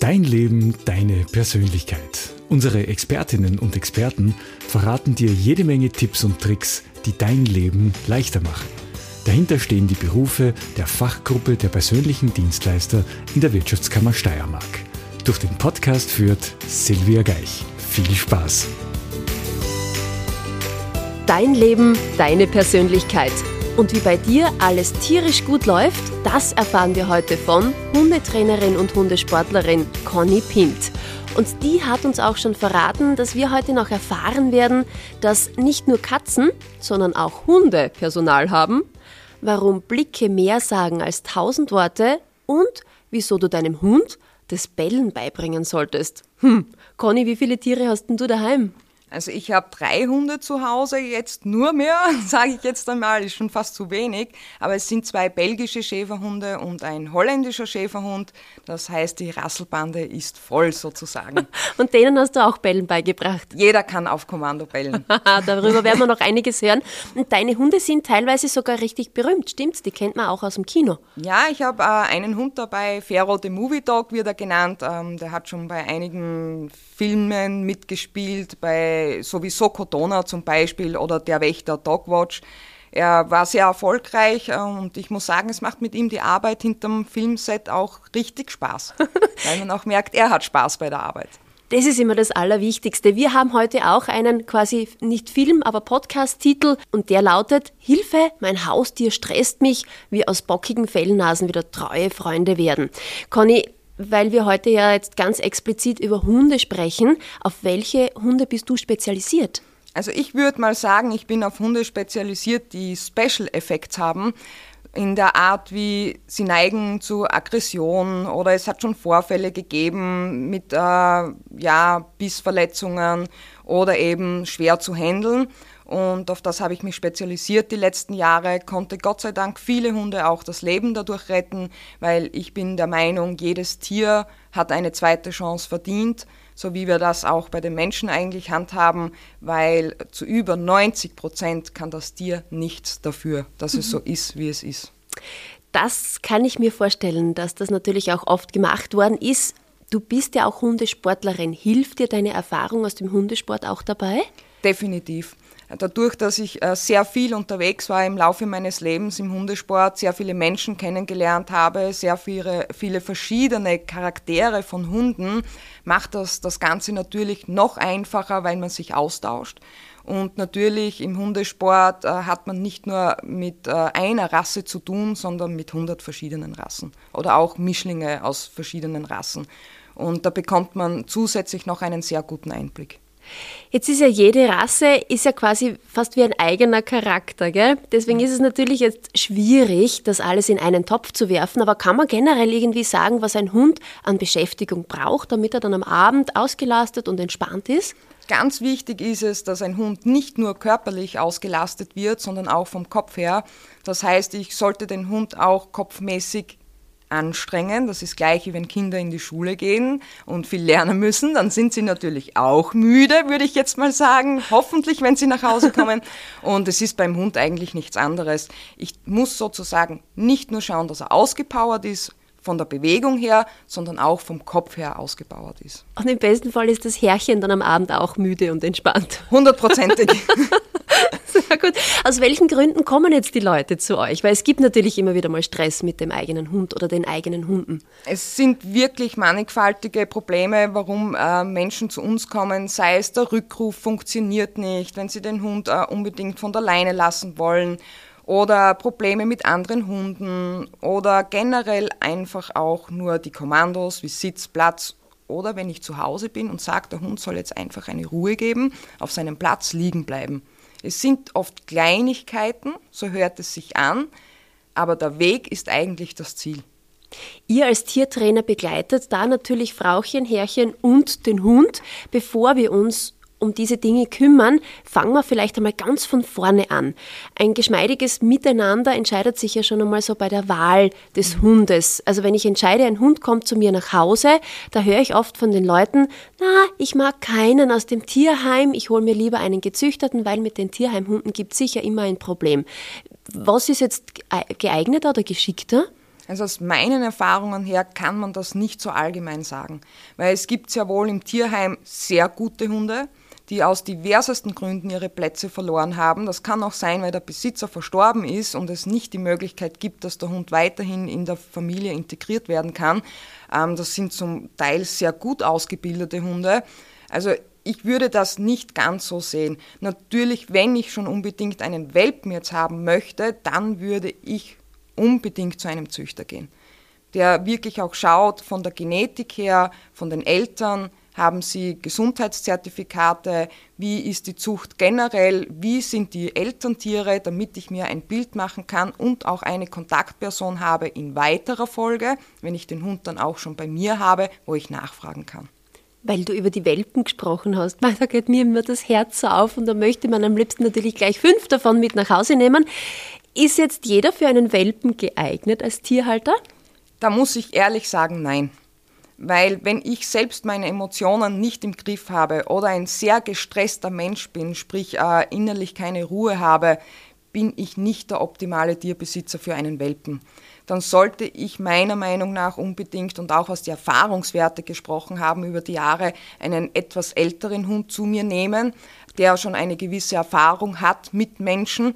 Dein Leben, deine Persönlichkeit. Unsere Expertinnen und Experten verraten dir jede Menge Tipps und Tricks, die dein Leben leichter machen. Dahinter stehen die Berufe der Fachgruppe der persönlichen Dienstleister in der Wirtschaftskammer Steiermark. Durch den Podcast führt Silvia Geich. Viel Spaß! Dein Leben, deine Persönlichkeit. Und wie bei dir alles tierisch gut läuft, das erfahren wir heute von Hundetrainerin und Hundesportlerin Conny Pint. Und die hat uns auch schon verraten, dass wir heute noch erfahren werden, dass nicht nur Katzen, sondern auch Hunde Personal haben, warum Blicke mehr sagen als tausend Worte und wieso du deinem Hund das Bellen beibringen solltest. Hm, Conny, wie viele Tiere hast denn du daheim? Also ich habe drei Hunde zu Hause, jetzt nur mehr, sage ich jetzt einmal, ist schon fast zu wenig. Aber es sind zwei belgische Schäferhunde und ein holländischer Schäferhund. Das heißt, die Rasselbande ist voll sozusagen. und denen hast du auch Bellen beigebracht? Jeder kann auf Kommando bellen. Darüber werden wir noch einiges hören. Und deine Hunde sind teilweise sogar richtig berühmt, stimmt's? Die kennt man auch aus dem Kino. Ja, ich habe äh, einen Hund dabei, Ferro the Movie Dog wird er genannt. Ähm, der hat schon bei einigen Filmen mitgespielt, bei sowieso Cotona zum Beispiel oder der Wächter Dogwatch. Er war sehr erfolgreich äh, und ich muss sagen, es macht mit ihm die Arbeit hinterm Filmset auch richtig Spaß, weil man auch merkt, er hat Spaß bei der Arbeit. Das ist immer das Allerwichtigste. Wir haben heute auch einen quasi nicht Film, aber Podcast-Titel und der lautet Hilfe, mein Haustier stresst mich, wie aus bockigen Fellnasen wieder treue Freunde werden. Conny, weil wir heute ja jetzt ganz explizit über Hunde sprechen. Auf welche Hunde bist du spezialisiert? Also ich würde mal sagen, ich bin auf Hunde spezialisiert, die Special Effects haben in der Art, wie sie neigen zu Aggression oder es hat schon Vorfälle gegeben mit äh, ja, Bissverletzungen oder eben schwer zu handeln. Und auf das habe ich mich spezialisiert die letzten Jahre, konnte Gott sei Dank viele Hunde auch das Leben dadurch retten, weil ich bin der Meinung, jedes Tier hat eine zweite Chance verdient, so wie wir das auch bei den Menschen eigentlich handhaben, weil zu über 90 Prozent kann das Tier nichts dafür, dass mhm. es so ist, wie es ist. Das kann ich mir vorstellen, dass das natürlich auch oft gemacht worden ist. Du bist ja auch Hundesportlerin. Hilft dir deine Erfahrung aus dem Hundesport auch dabei? Definitiv. Dadurch, dass ich äh, sehr viel unterwegs war im Laufe meines Lebens im Hundesport, sehr viele Menschen kennengelernt habe, sehr viele, viele verschiedene Charaktere von Hunden, macht das das Ganze natürlich noch einfacher, weil man sich austauscht. Und natürlich im Hundesport äh, hat man nicht nur mit äh, einer Rasse zu tun, sondern mit 100 verschiedenen Rassen oder auch Mischlinge aus verschiedenen Rassen. Und da bekommt man zusätzlich noch einen sehr guten Einblick. Jetzt ist ja jede Rasse ist ja quasi fast wie ein eigener Charakter, gell? Deswegen ist es natürlich jetzt schwierig, das alles in einen Topf zu werfen, aber kann man generell irgendwie sagen, was ein Hund an Beschäftigung braucht, damit er dann am Abend ausgelastet und entspannt ist? Ganz wichtig ist es, dass ein Hund nicht nur körperlich ausgelastet wird, sondern auch vom Kopf her. Das heißt, ich sollte den Hund auch kopfmäßig anstrengen. Das ist gleich, wie wenn Kinder in die Schule gehen und viel lernen müssen. Dann sind sie natürlich auch müde, würde ich jetzt mal sagen. Hoffentlich, wenn sie nach Hause kommen. Und es ist beim Hund eigentlich nichts anderes. Ich muss sozusagen nicht nur schauen, dass er ausgepowert ist, von der Bewegung her, sondern auch vom Kopf her ausgebaut ist. Und im besten Fall ist das Herrchen dann am Abend auch müde und entspannt. Hundertprozentig. Sehr gut. Aus welchen Gründen kommen jetzt die Leute zu euch? Weil es gibt natürlich immer wieder mal Stress mit dem eigenen Hund oder den eigenen Hunden. Es sind wirklich mannigfaltige Probleme, warum äh, Menschen zu uns kommen. Sei es der Rückruf funktioniert nicht, wenn sie den Hund äh, unbedingt von der Leine lassen wollen oder Probleme mit anderen Hunden oder generell einfach auch nur die Kommandos wie Sitz, Platz oder wenn ich zu Hause bin und sage, der Hund soll jetzt einfach eine Ruhe geben, auf seinem Platz liegen bleiben. Es sind oft Kleinigkeiten, so hört es sich an, aber der Weg ist eigentlich das Ziel. Ihr als Tiertrainer begleitet da natürlich Frauchen, Herrchen und den Hund, bevor wir uns um diese Dinge kümmern, fangen wir vielleicht einmal ganz von vorne an. Ein geschmeidiges Miteinander entscheidet sich ja schon einmal so bei der Wahl des mhm. Hundes. Also wenn ich entscheide, ein Hund kommt zu mir nach Hause, da höre ich oft von den Leuten, na, ich mag keinen aus dem Tierheim, ich hole mir lieber einen gezüchteten, weil mit den Tierheimhunden gibt es sicher immer ein Problem. Was ist jetzt geeigneter oder geschickter? Also aus meinen Erfahrungen her kann man das nicht so allgemein sagen, weil es gibt ja wohl im Tierheim sehr gute Hunde, die aus diversesten Gründen ihre Plätze verloren haben. Das kann auch sein, weil der Besitzer verstorben ist und es nicht die Möglichkeit gibt, dass der Hund weiterhin in der Familie integriert werden kann. Ähm, das sind zum Teil sehr gut ausgebildete Hunde. Also ich würde das nicht ganz so sehen. Natürlich, wenn ich schon unbedingt einen Welpen jetzt haben möchte, dann würde ich unbedingt zu einem Züchter gehen, der wirklich auch schaut von der Genetik her, von den Eltern, haben sie Gesundheitszertifikate, wie ist die Zucht generell, wie sind die Elterntiere, damit ich mir ein Bild machen kann und auch eine Kontaktperson habe in weiterer Folge, wenn ich den Hund dann auch schon bei mir habe, wo ich nachfragen kann. Weil du über die Welpen gesprochen hast, da geht mir immer das Herz so auf und da möchte man am liebsten natürlich gleich fünf davon mit nach Hause nehmen. Ist jetzt jeder für einen Welpen geeignet als Tierhalter? Da muss ich ehrlich sagen, nein. Weil wenn ich selbst meine Emotionen nicht im Griff habe oder ein sehr gestresster Mensch bin, sprich äh, innerlich keine Ruhe habe, bin ich nicht der optimale Tierbesitzer für einen Welpen. Dann sollte ich meiner Meinung nach unbedingt und auch aus die Erfahrungswerte gesprochen haben über die Jahre einen etwas älteren Hund zu mir nehmen, der schon eine gewisse Erfahrung hat mit Menschen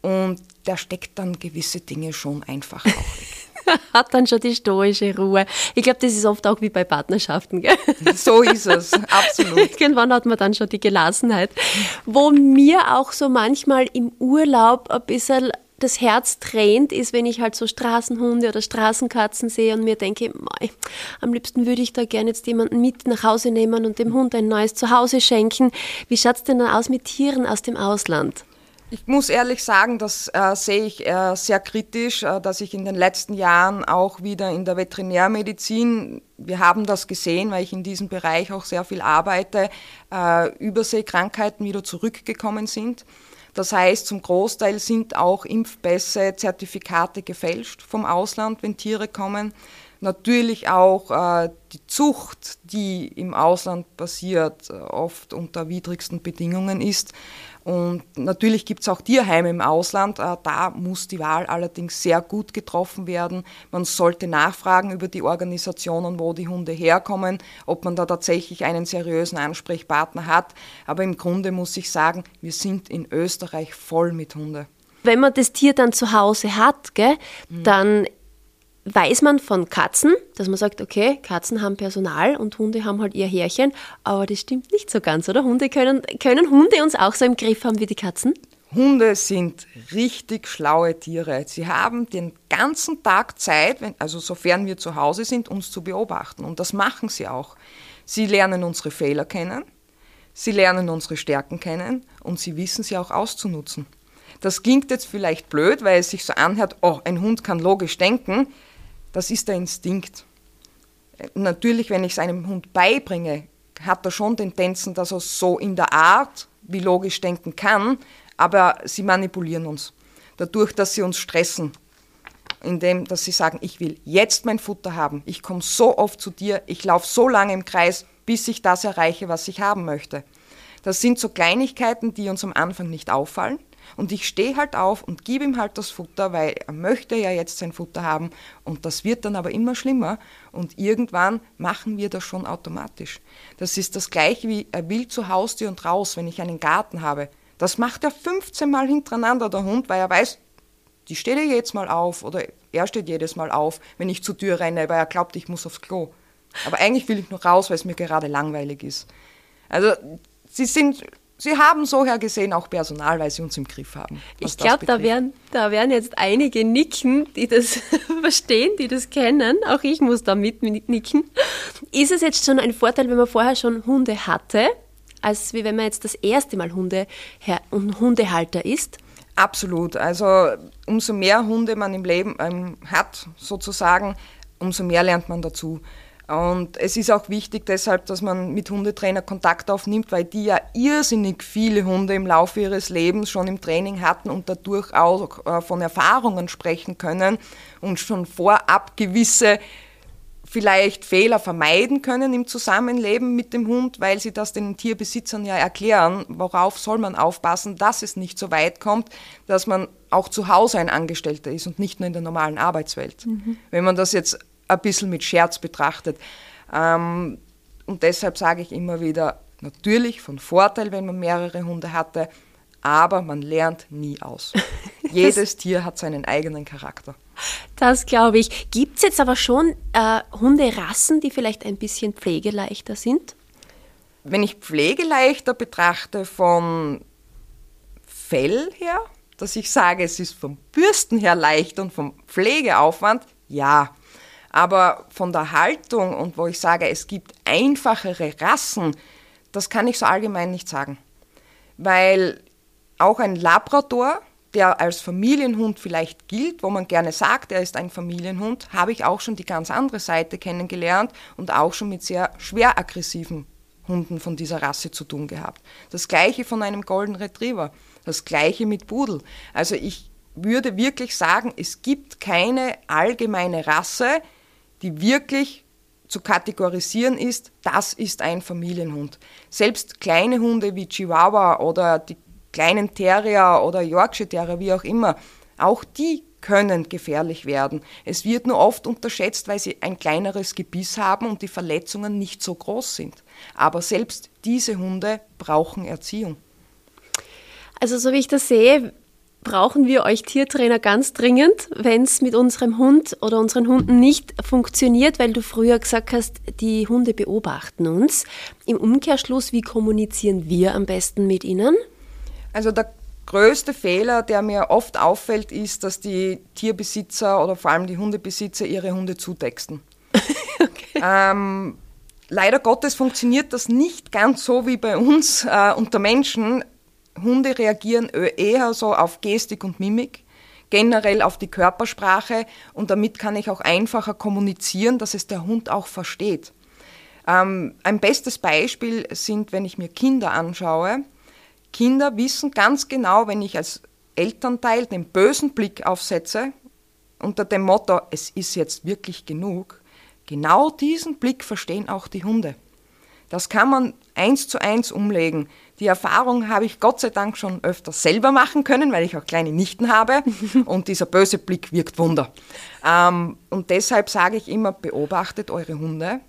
und der steckt dann gewisse Dinge schon einfach auch. hat dann schon die stoische Ruhe. Ich glaube, das ist oft auch wie bei Partnerschaften. Gell? So ist es, absolut. Irgendwann hat man dann schon die Gelassenheit. Wo mir auch so manchmal im Urlaub ein bisschen das Herz tränt, ist, wenn ich halt so Straßenhunde oder Straßenkatzen sehe und mir denke, mei, am liebsten würde ich da gerne jetzt jemanden mit nach Hause nehmen und dem Hund ein neues Zuhause schenken. Wie schaut es denn dann aus mit Tieren aus dem Ausland? Ich muss ehrlich sagen, das äh, sehe ich äh, sehr kritisch, äh, dass ich in den letzten Jahren auch wieder in der Veterinärmedizin, wir haben das gesehen, weil ich in diesem Bereich auch sehr viel arbeite, äh, Überseekrankheiten wieder zurückgekommen sind. Das heißt, zum Großteil sind auch Impfpässe, Zertifikate gefälscht vom Ausland, wenn Tiere kommen. Natürlich auch äh, die Zucht, die im Ausland passiert, äh, oft unter widrigsten Bedingungen ist. Und natürlich gibt es auch Tierheime im Ausland. Äh, da muss die Wahl allerdings sehr gut getroffen werden. Man sollte nachfragen über die Organisationen, wo die Hunde herkommen, ob man da tatsächlich einen seriösen Ansprechpartner hat. Aber im Grunde muss ich sagen, wir sind in Österreich voll mit Hunde. Wenn man das Tier dann zu Hause hat, gell, mhm. dann weiß man von Katzen, dass man sagt, okay, Katzen haben Personal und Hunde haben halt ihr Härchen, aber das stimmt nicht so ganz, oder? Hunde können, können Hunde uns auch so im Griff haben wie die Katzen? Hunde sind richtig schlaue Tiere. Sie haben den ganzen Tag Zeit, wenn, also sofern wir zu Hause sind, uns zu beobachten. Und das machen sie auch. Sie lernen unsere Fehler kennen, sie lernen unsere Stärken kennen und sie wissen sie auch auszunutzen. Das klingt jetzt vielleicht blöd, weil es sich so anhört, oh, ein Hund kann logisch denken. Das ist der Instinkt. Natürlich, wenn ich es einem Hund beibringe, hat er schon Tendenzen, dass er so in der Art wie logisch denken kann, aber sie manipulieren uns. Dadurch, dass sie uns stressen, indem dass sie sagen, ich will jetzt mein Futter haben, ich komme so oft zu dir, ich laufe so lange im Kreis, bis ich das erreiche, was ich haben möchte. Das sind so Kleinigkeiten, die uns am Anfang nicht auffallen, und ich stehe halt auf und gebe ihm halt das Futter, weil er möchte ja jetzt sein Futter haben. Und das wird dann aber immer schlimmer. Und irgendwann machen wir das schon automatisch. Das ist das gleiche wie er will zu Haustür und raus, wenn ich einen Garten habe. Das macht er 15 Mal hintereinander, der Hund, weil er weiß, die steht ja jetzt mal auf oder er steht jedes Mal auf, wenn ich zur Tür renne, weil er glaubt, ich muss aufs Klo. Aber eigentlich will ich nur raus, weil es mir gerade langweilig ist. Also sie sind Sie haben so her gesehen auch Personal, weil Sie uns im Griff haben. Ich glaube, da werden, da werden jetzt einige nicken, die das verstehen, die das kennen. Auch ich muss da mit nicken. Ist es jetzt schon ein Vorteil, wenn man vorher schon Hunde hatte, als wie wenn man jetzt das erste Mal Hunde, Hundehalter ist? Absolut. Also umso mehr Hunde man im Leben ähm, hat, sozusagen, umso mehr lernt man dazu. Und es ist auch wichtig deshalb, dass man mit Hundetrainer Kontakt aufnimmt, weil die ja irrsinnig viele Hunde im Laufe ihres Lebens schon im Training hatten und dadurch auch äh, von Erfahrungen sprechen können und schon vorab gewisse vielleicht Fehler vermeiden können im Zusammenleben mit dem Hund, weil sie das den Tierbesitzern ja erklären, worauf soll man aufpassen, dass es nicht so weit kommt, dass man auch zu Hause ein Angestellter ist und nicht nur in der normalen Arbeitswelt. Mhm. Wenn man das jetzt ein bisschen mit Scherz betrachtet. Ähm, und deshalb sage ich immer wieder, natürlich von Vorteil, wenn man mehrere Hunde hatte, aber man lernt nie aus. Jedes Tier hat seinen eigenen Charakter. Das glaube ich. Gibt es jetzt aber schon äh, Hunderassen, die vielleicht ein bisschen pflegeleichter sind? Wenn ich pflegeleichter betrachte von Fell her, dass ich sage, es ist vom Bürsten her leicht und vom Pflegeaufwand, ja. Aber von der Haltung und wo ich sage, es gibt einfachere Rassen, das kann ich so allgemein nicht sagen. Weil auch ein Labrador, der als Familienhund vielleicht gilt, wo man gerne sagt, er ist ein Familienhund, habe ich auch schon die ganz andere Seite kennengelernt und auch schon mit sehr schwer aggressiven Hunden von dieser Rasse zu tun gehabt. Das gleiche von einem Golden Retriever, das gleiche mit Pudel. Also ich würde wirklich sagen, es gibt keine allgemeine Rasse, die wirklich zu kategorisieren ist, das ist ein Familienhund. Selbst kleine Hunde wie Chihuahua oder die kleinen Terrier oder Yorkshire Terrier, wie auch immer, auch die können gefährlich werden. Es wird nur oft unterschätzt, weil sie ein kleineres Gebiss haben und die Verletzungen nicht so groß sind. Aber selbst diese Hunde brauchen Erziehung. Also so wie ich das sehe, brauchen wir euch Tiertrainer ganz dringend, wenn es mit unserem Hund oder unseren Hunden nicht funktioniert, weil du früher gesagt hast, die Hunde beobachten uns. Im Umkehrschluss, wie kommunizieren wir am besten mit ihnen? Also der größte Fehler, der mir oft auffällt, ist, dass die Tierbesitzer oder vor allem die Hundebesitzer ihre Hunde zutexten. okay. ähm, leider Gottes funktioniert das nicht ganz so wie bei uns äh, unter Menschen. Hunde reagieren eher so auf Gestik und Mimik, generell auf die Körpersprache und damit kann ich auch einfacher kommunizieren, dass es der Hund auch versteht. Ähm, ein bestes Beispiel sind, wenn ich mir Kinder anschaue. Kinder wissen ganz genau, wenn ich als Elternteil den bösen Blick aufsetze, unter dem Motto, es ist jetzt wirklich genug, genau diesen Blick verstehen auch die Hunde. Das kann man eins zu eins umlegen. Die Erfahrung habe ich Gott sei Dank schon öfter selber machen können, weil ich auch kleine Nichten habe und dieser böse Blick wirkt Wunder. Ähm, und deshalb sage ich immer, beobachtet eure Hunde,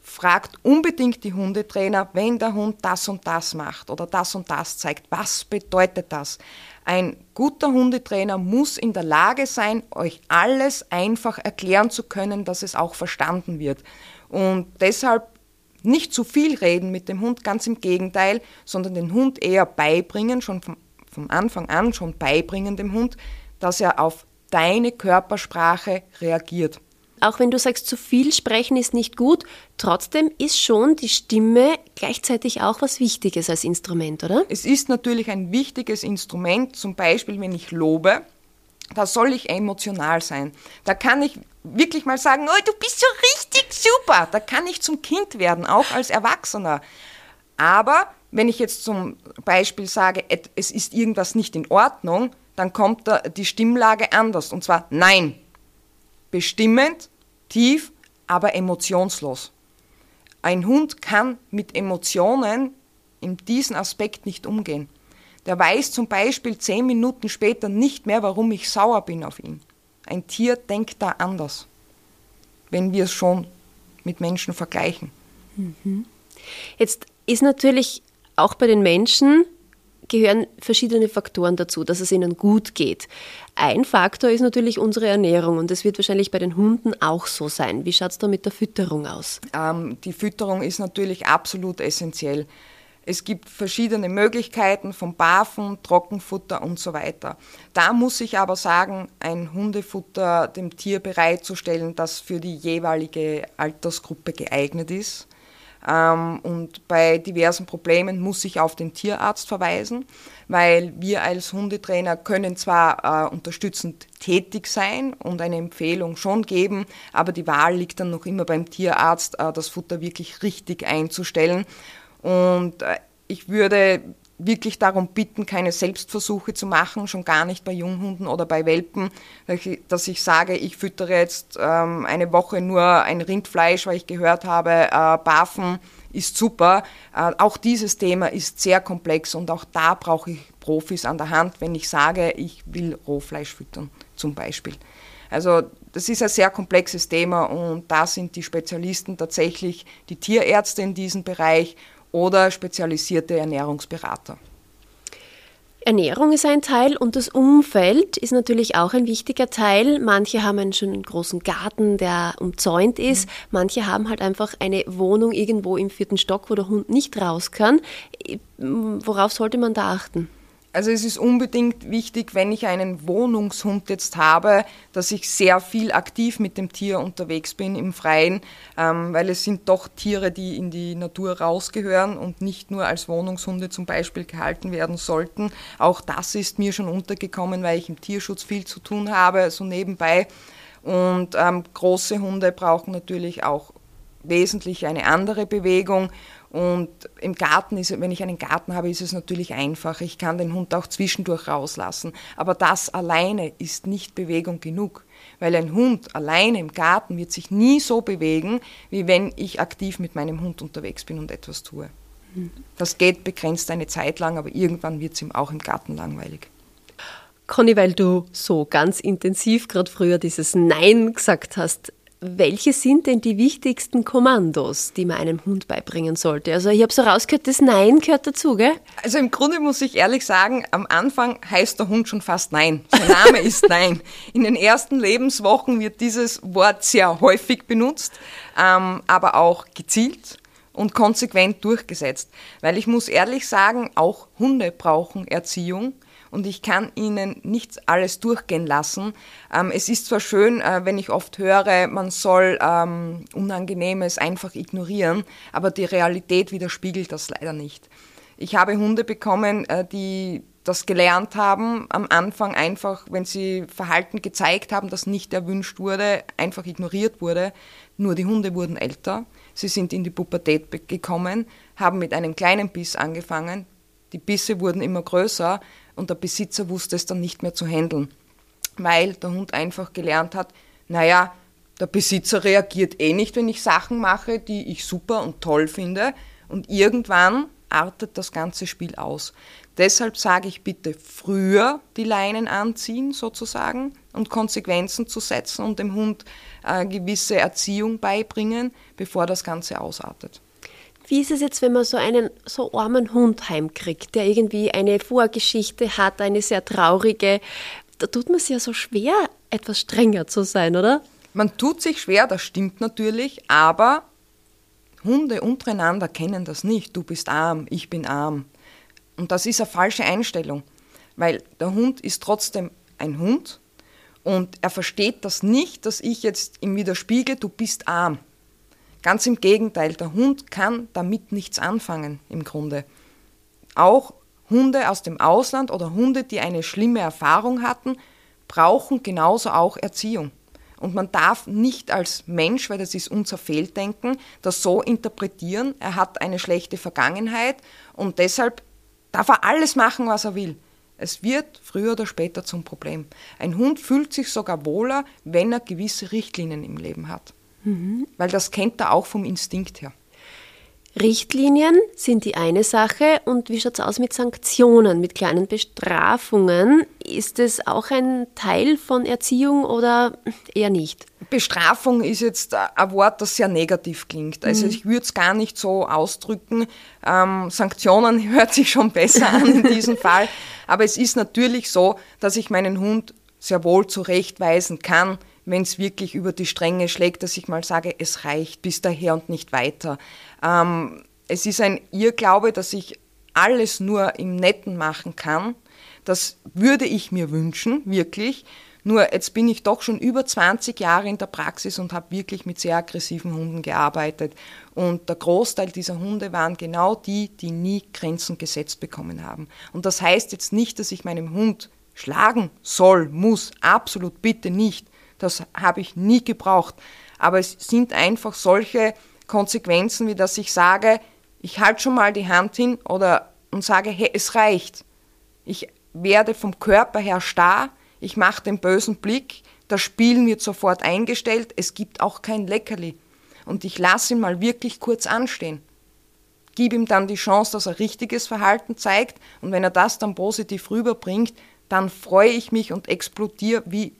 fragt unbedingt die Hundetrainer, wenn der Hund das und das macht oder das und das zeigt, was bedeutet das? Ein guter Hundetrainer muss in der Lage sein, euch alles einfach erklären zu können, dass es auch verstanden wird. Und deshalb nicht zu viel reden mit dem Hund, ganz im Gegenteil, sondern den Hund eher beibringen, schon vom, vom Anfang an schon beibringen dem Hund, dass er auf deine Körpersprache reagiert. Auch wenn du sagst, zu viel sprechen ist nicht gut, trotzdem ist schon die Stimme gleichzeitig auch was Wichtiges als Instrument, oder? Es ist natürlich ein wichtiges Instrument, zum Beispiel wenn ich lobe, da soll ich emotional sein. Da kann ich wirklich mal sagen, oh, du bist so richtig super. Da kann ich zum Kind werden, auch als Erwachsener. Aber wenn ich jetzt zum Beispiel sage, es ist irgendwas nicht in Ordnung, dann kommt da die Stimmlage anders. Und zwar nein. Bestimmend, tief, aber emotionslos. Ein Hund kann mit Emotionen in diesem Aspekt nicht umgehen. Der weiß zum Beispiel zehn Minuten später nicht mehr, warum ich sauer bin auf ihn. Ein Tier denkt da anders, wenn wir es schon mit Menschen vergleichen. Mhm. Jetzt ist natürlich auch bei den Menschen gehören verschiedene Faktoren dazu, dass es ihnen gut geht. Ein Faktor ist natürlich unsere Ernährung und das wird wahrscheinlich bei den Hunden auch so sein. Wie schaut es da mit der Fütterung aus? Ähm, die Fütterung ist natürlich absolut essentiell. Es gibt verschiedene Möglichkeiten von Barfen, Trockenfutter und so weiter. Da muss ich aber sagen, ein Hundefutter dem Tier bereitzustellen, das für die jeweilige Altersgruppe geeignet ist. Ähm, und bei diversen Problemen muss ich auf den Tierarzt verweisen, weil wir als Hundetrainer können zwar äh, unterstützend tätig sein und eine Empfehlung schon geben, aber die Wahl liegt dann noch immer beim Tierarzt, äh, das Futter wirklich richtig einzustellen. Und äh, ich würde wirklich darum bitten, keine Selbstversuche zu machen, schon gar nicht bei Junghunden oder bei Welpen, dass ich sage, ich füttere jetzt ähm, eine Woche nur ein Rindfleisch, weil ich gehört habe, äh, Bafen ist super. Äh, auch dieses Thema ist sehr komplex und auch da brauche ich Profis an der Hand, wenn ich sage, ich will Rohfleisch füttern zum Beispiel. Also das ist ein sehr komplexes Thema und da sind die Spezialisten tatsächlich die Tierärzte in diesem Bereich oder spezialisierte Ernährungsberater. Ernährung ist ein Teil und das Umfeld ist natürlich auch ein wichtiger Teil. Manche haben einen schönen großen Garten, der umzäunt ist. Mhm. Manche haben halt einfach eine Wohnung irgendwo im vierten Stock, wo der Hund nicht raus kann. Worauf sollte man da achten? Also es ist unbedingt wichtig, wenn ich einen Wohnungshund jetzt habe, dass ich sehr viel aktiv mit dem Tier unterwegs bin im Freien, ähm, weil es sind doch Tiere, die in die Natur rausgehören und nicht nur als Wohnungshunde zum Beispiel gehalten werden sollten. Auch das ist mir schon untergekommen, weil ich im Tierschutz viel zu tun habe, so nebenbei. Und ähm, große Hunde brauchen natürlich auch wesentlich eine andere Bewegung und im Garten ist, wenn ich einen Garten habe, ist es natürlich einfach. Ich kann den Hund auch zwischendurch rauslassen. Aber das alleine ist nicht Bewegung genug. Weil ein Hund alleine im Garten wird sich nie so bewegen, wie wenn ich aktiv mit meinem Hund unterwegs bin und etwas tue. Das geht begrenzt eine Zeit lang, aber irgendwann wird es ihm auch im Garten langweilig. Conny, weil du so ganz intensiv gerade früher dieses Nein gesagt hast, welche sind denn die wichtigsten Kommandos, die man einem Hund beibringen sollte? Also ich habe so rausgehört, das Nein gehört dazu, gell? Also im Grunde muss ich ehrlich sagen, am Anfang heißt der Hund schon fast Nein. Sein Name ist Nein. In den ersten Lebenswochen wird dieses Wort sehr häufig benutzt, ähm, aber auch gezielt und konsequent durchgesetzt. Weil ich muss ehrlich sagen, auch Hunde brauchen Erziehung und ich kann ihnen nicht alles durchgehen lassen. Ähm, es ist zwar schön, äh, wenn ich oft höre, man soll ähm, Unangenehmes einfach ignorieren, aber die Realität widerspiegelt das leider nicht. Ich habe Hunde bekommen, äh, die das gelernt haben, am Anfang einfach, wenn sie Verhalten gezeigt haben, das nicht erwünscht wurde, einfach ignoriert wurde. Nur die Hunde wurden älter, sie sind in die Pubertät gekommen, haben mit einem kleinen Biss angefangen, die Bisse wurden immer größer, und der Besitzer wusste es dann nicht mehr zu handeln, weil der Hund einfach gelernt hat, naja, der Besitzer reagiert eh nicht, wenn ich Sachen mache, die ich super und toll finde und irgendwann artet das ganze Spiel aus. Deshalb sage ich bitte früher die Leinen anziehen sozusagen und Konsequenzen zu setzen und dem Hund äh, gewisse Erziehung beibringen, bevor das Ganze ausartet. Wie ist es jetzt, wenn man so einen so armen Hund heimkriegt, der irgendwie eine Vorgeschichte hat, eine sehr traurige? Da tut man es ja so schwer, etwas strenger zu sein, oder? Man tut sich schwer, das stimmt natürlich, aber Hunde untereinander kennen das nicht. Du bist arm, ich bin arm. Und das ist eine falsche Einstellung, weil der Hund ist trotzdem ein Hund und er versteht das nicht, dass ich jetzt ihm widerspiegel, du bist arm. Ganz im Gegenteil, der Hund kann damit nichts anfangen im Grunde. Auch Hunde aus dem Ausland oder Hunde, die eine schlimme Erfahrung hatten, brauchen genauso auch Erziehung. Und man darf nicht als Mensch, weil das ist unser Fehldenken, das so interpretieren, er hat eine schlechte Vergangenheit und deshalb darf er alles machen, was er will. Es wird früher oder später zum Problem. Ein Hund fühlt sich sogar wohler, wenn er gewisse Richtlinien im Leben hat. Mhm. Weil das kennt er auch vom Instinkt her. Richtlinien sind die eine Sache und wie schaut es aus mit Sanktionen, mit kleinen Bestrafungen? Ist es auch ein Teil von Erziehung oder eher nicht? Bestrafung ist jetzt ein Wort, das sehr negativ klingt. Also mhm. ich würde es gar nicht so ausdrücken. Ähm, Sanktionen hört sich schon besser an in diesem Fall. Aber es ist natürlich so, dass ich meinen Hund sehr wohl zurechtweisen kann, wenn es wirklich über die Stränge schlägt, dass ich mal sage, es reicht bis daher und nicht weiter. Ähm, es ist ein Irrglaube, dass ich alles nur im Netten machen kann. Das würde ich mir wünschen, wirklich. Nur jetzt bin ich doch schon über 20 Jahre in der Praxis und habe wirklich mit sehr aggressiven Hunden gearbeitet. Und der Großteil dieser Hunde waren genau die, die nie Grenzen gesetzt bekommen haben. Und das heißt jetzt nicht, dass ich meinem Hund schlagen soll, muss, absolut bitte nicht. Das habe ich nie gebraucht. Aber es sind einfach solche Konsequenzen, wie dass ich sage, ich halte schon mal die Hand hin oder und sage, hey, es reicht. Ich werde vom Körper her starr, ich mache den bösen Blick, das Spielen wird sofort eingestellt, es gibt auch kein Leckerli. Und ich lasse ihn mal wirklich kurz anstehen. gebe ihm dann die Chance, dass er richtiges Verhalten zeigt und wenn er das dann positiv rüberbringt, dann freue ich mich und explodiere wie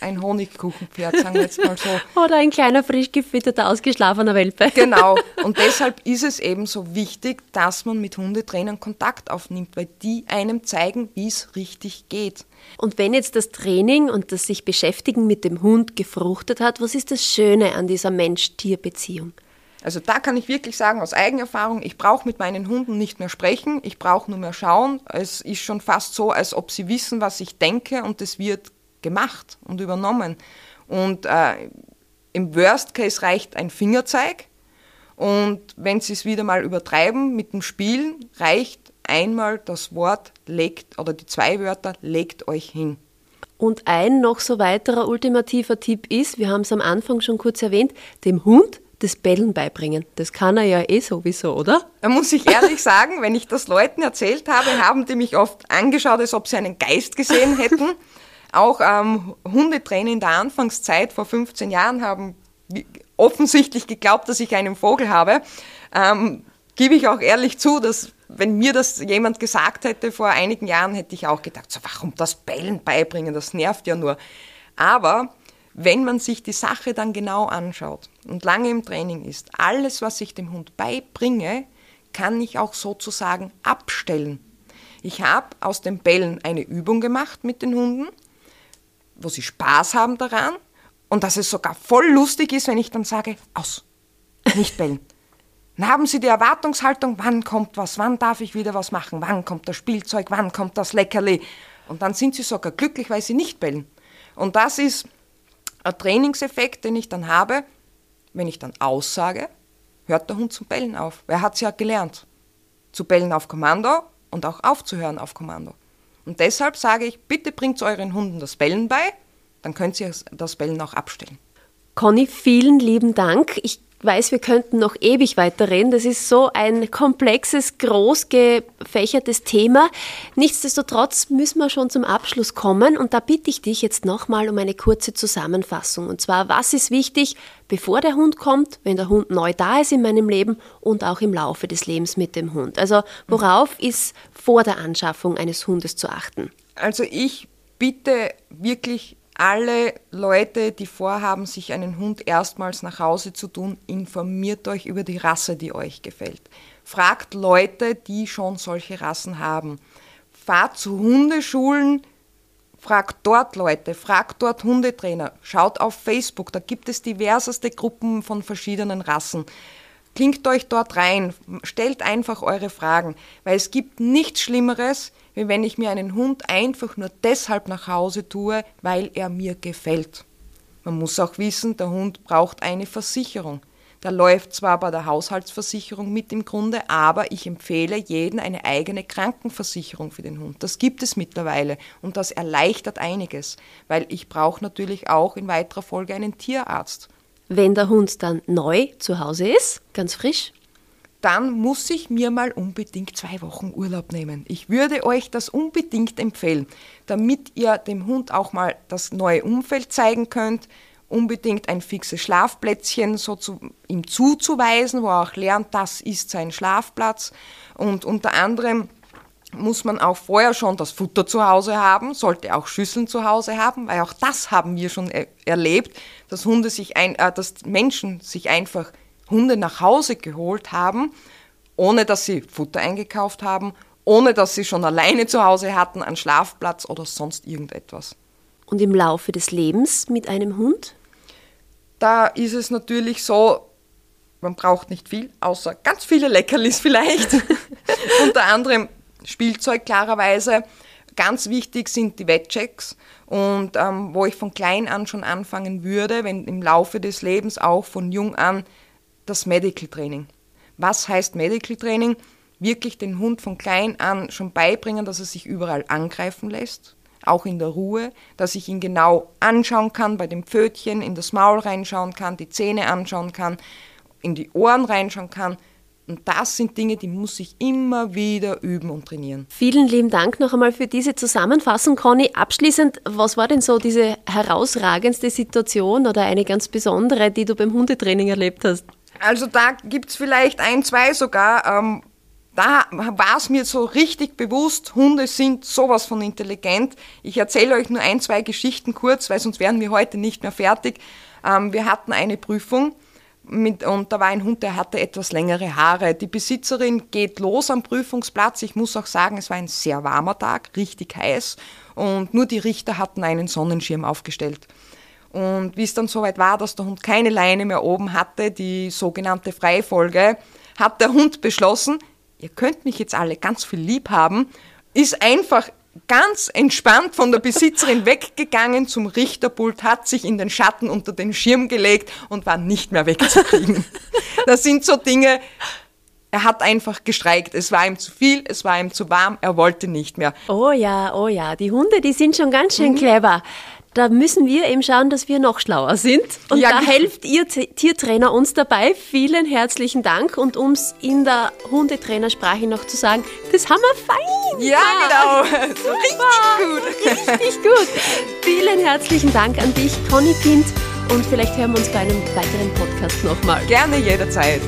ein Honigkuchenpferd, sagen wir jetzt mal so. Oder ein kleiner, frisch gefütterter, ausgeschlafener Welpe. Genau. Und deshalb ist es eben so wichtig, dass man mit Hundetrainern Kontakt aufnimmt, weil die einem zeigen, wie es richtig geht. Und wenn jetzt das Training und das sich beschäftigen mit dem Hund gefruchtet hat, was ist das Schöne an dieser Mensch-Tier-Beziehung? Also da kann ich wirklich sagen, aus Eigenerfahrung, ich brauche mit meinen Hunden nicht mehr sprechen, ich brauche nur mehr schauen. Es ist schon fast so, als ob sie wissen, was ich denke und es wird gemacht und übernommen. Und äh, im Worst Case reicht ein Fingerzeig und wenn sie es wieder mal übertreiben mit dem Spielen, reicht einmal das Wort legt oder die zwei Wörter legt euch hin. Und ein noch so weiterer ultimativer Tipp ist, wir haben es am Anfang schon kurz erwähnt, dem Hund das Bellen beibringen. Das kann er ja eh sowieso, oder? Da muss ich ehrlich sagen, wenn ich das Leuten erzählt habe, haben die mich oft angeschaut, als ob sie einen Geist gesehen hätten. Auch ähm, Hundetrainer in der Anfangszeit vor 15 Jahren haben offensichtlich geglaubt, dass ich einen Vogel habe. Ähm, Gebe ich auch ehrlich zu, dass wenn mir das jemand gesagt hätte vor einigen Jahren, hätte ich auch gedacht, so, warum das Bellen beibringen, das nervt ja nur. Aber wenn man sich die Sache dann genau anschaut und lange im Training ist, alles, was ich dem Hund beibringe, kann ich auch sozusagen abstellen. Ich habe aus dem Bellen eine Übung gemacht mit den Hunden, wo sie Spaß haben daran und dass es sogar voll lustig ist, wenn ich dann sage, aus, nicht bellen. Dann haben sie die Erwartungshaltung, wann kommt was, wann darf ich wieder was machen, wann kommt das Spielzeug, wann kommt das Leckerli. Und dann sind sie sogar glücklich, weil sie nicht bellen. Und das ist ein Trainingseffekt, den ich dann habe, wenn ich dann aussage, hört der Hund zum Bellen auf. Wer hat es ja gelernt? Zu bellen auf Kommando und auch aufzuhören auf Kommando. Und deshalb sage ich, bitte bringt euren Hunden das Bellen bei, dann könnt ihr das Bellen auch abstellen. Conny, vielen lieben Dank. Ich weiß, wir könnten noch ewig weiterreden. Das ist so ein komplexes, groß gefächertes Thema. Nichtsdestotrotz müssen wir schon zum Abschluss kommen und da bitte ich dich jetzt nochmal um eine kurze Zusammenfassung. Und zwar, was ist wichtig, bevor der Hund kommt, wenn der Hund neu da ist in meinem Leben und auch im Laufe des Lebens mit dem Hund? Also worauf ist vor der Anschaffung eines Hundes zu achten? Also ich bitte wirklich alle Leute, die vorhaben, sich einen Hund erstmals nach Hause zu tun, informiert euch über die Rasse, die euch gefällt. Fragt Leute, die schon solche Rassen haben. Fahrt zu Hundeschulen, fragt dort Leute, fragt dort Hundetrainer, schaut auf Facebook, da gibt es diverseste Gruppen von verschiedenen Rassen. Klingt euch dort rein, stellt einfach eure Fragen, weil es gibt nichts Schlimmeres, wie wenn ich mir einen Hund einfach nur deshalb nach Hause tue, weil er mir gefällt. Man muss auch wissen, der Hund braucht eine Versicherung. Der läuft zwar bei der Haushaltsversicherung mit im Grunde, aber ich empfehle jeden eine eigene Krankenversicherung für den Hund. Das gibt es mittlerweile und das erleichtert einiges, weil ich brauche natürlich auch in weiterer Folge einen Tierarzt. Wenn der Hund dann neu zu Hause ist, ganz frisch, dann muss ich mir mal unbedingt zwei Wochen Urlaub nehmen. Ich würde euch das unbedingt empfehlen, damit ihr dem Hund auch mal das neue Umfeld zeigen könnt, unbedingt ein fixes Schlafplätzchen so zu, ihm zuzuweisen, wo er auch lernt, das ist sein Schlafplatz. Und unter anderem muss man auch vorher schon das Futter zu Hause haben, sollte auch Schüsseln zu Hause haben, weil auch das haben wir schon er erlebt, dass Hunde sich ein, äh, dass Menschen sich einfach Hunde nach Hause geholt haben, ohne dass sie Futter eingekauft haben, ohne dass sie schon alleine zu Hause hatten, einen Schlafplatz oder sonst irgendetwas. Und im Laufe des Lebens mit einem Hund? Da ist es natürlich so, man braucht nicht viel, außer ganz viele Leckerlis vielleicht. Unter anderem Spielzeug klarerweise. Ganz wichtig sind die Wettchecks und ähm, wo ich von klein an schon anfangen würde, wenn im Laufe des Lebens auch von jung an das Medical Training. Was heißt Medical Training? Wirklich den Hund von klein an schon beibringen, dass er sich überall angreifen lässt, auch in der Ruhe, dass ich ihn genau anschauen kann, bei dem Pfötchen in das Maul reinschauen kann, die Zähne anschauen kann, in die Ohren reinschauen kann. Und das sind Dinge, die muss ich immer wieder üben und trainieren. Vielen lieben Dank noch einmal für diese Zusammenfassung, Conny. Abschließend, was war denn so diese herausragendste Situation oder eine ganz besondere, die du beim Hundetraining erlebt hast? Also da gibt es vielleicht ein, zwei sogar. Ähm, da war es mir so richtig bewusst, Hunde sind sowas von intelligent. Ich erzähle euch nur ein, zwei Geschichten kurz, weil sonst wären wir heute nicht mehr fertig. Ähm, wir hatten eine Prüfung mit, und da war ein Hund, der hatte etwas längere Haare. Die Besitzerin geht los am Prüfungsplatz. Ich muss auch sagen, es war ein sehr warmer Tag, richtig heiß und nur die Richter hatten einen Sonnenschirm aufgestellt. Und wie es dann soweit war, dass der Hund keine Leine mehr oben hatte, die sogenannte Freifolge, hat der Hund beschlossen, ihr könnt mich jetzt alle ganz viel lieb haben, ist einfach ganz entspannt von der Besitzerin weggegangen zum Richterpult, hat sich in den Schatten unter den Schirm gelegt und war nicht mehr wegzukriegen. das sind so Dinge, er hat einfach gestreikt. Es war ihm zu viel, es war ihm zu warm, er wollte nicht mehr. Oh ja, oh ja, die Hunde, die sind schon ganz schön mhm. clever da müssen wir eben schauen, dass wir noch schlauer sind. Und ja, da genau. helft ihr Tiertrainer uns dabei. Vielen herzlichen Dank. Und um es in der Hundetrainersprache noch zu sagen, das haben wir fein. Ja, genau. So richtig gut. Richtig gut. Vielen herzlichen Dank an dich, Conny Pint. Und vielleicht hören wir uns bei einem weiteren Podcast nochmal. Gerne jederzeit.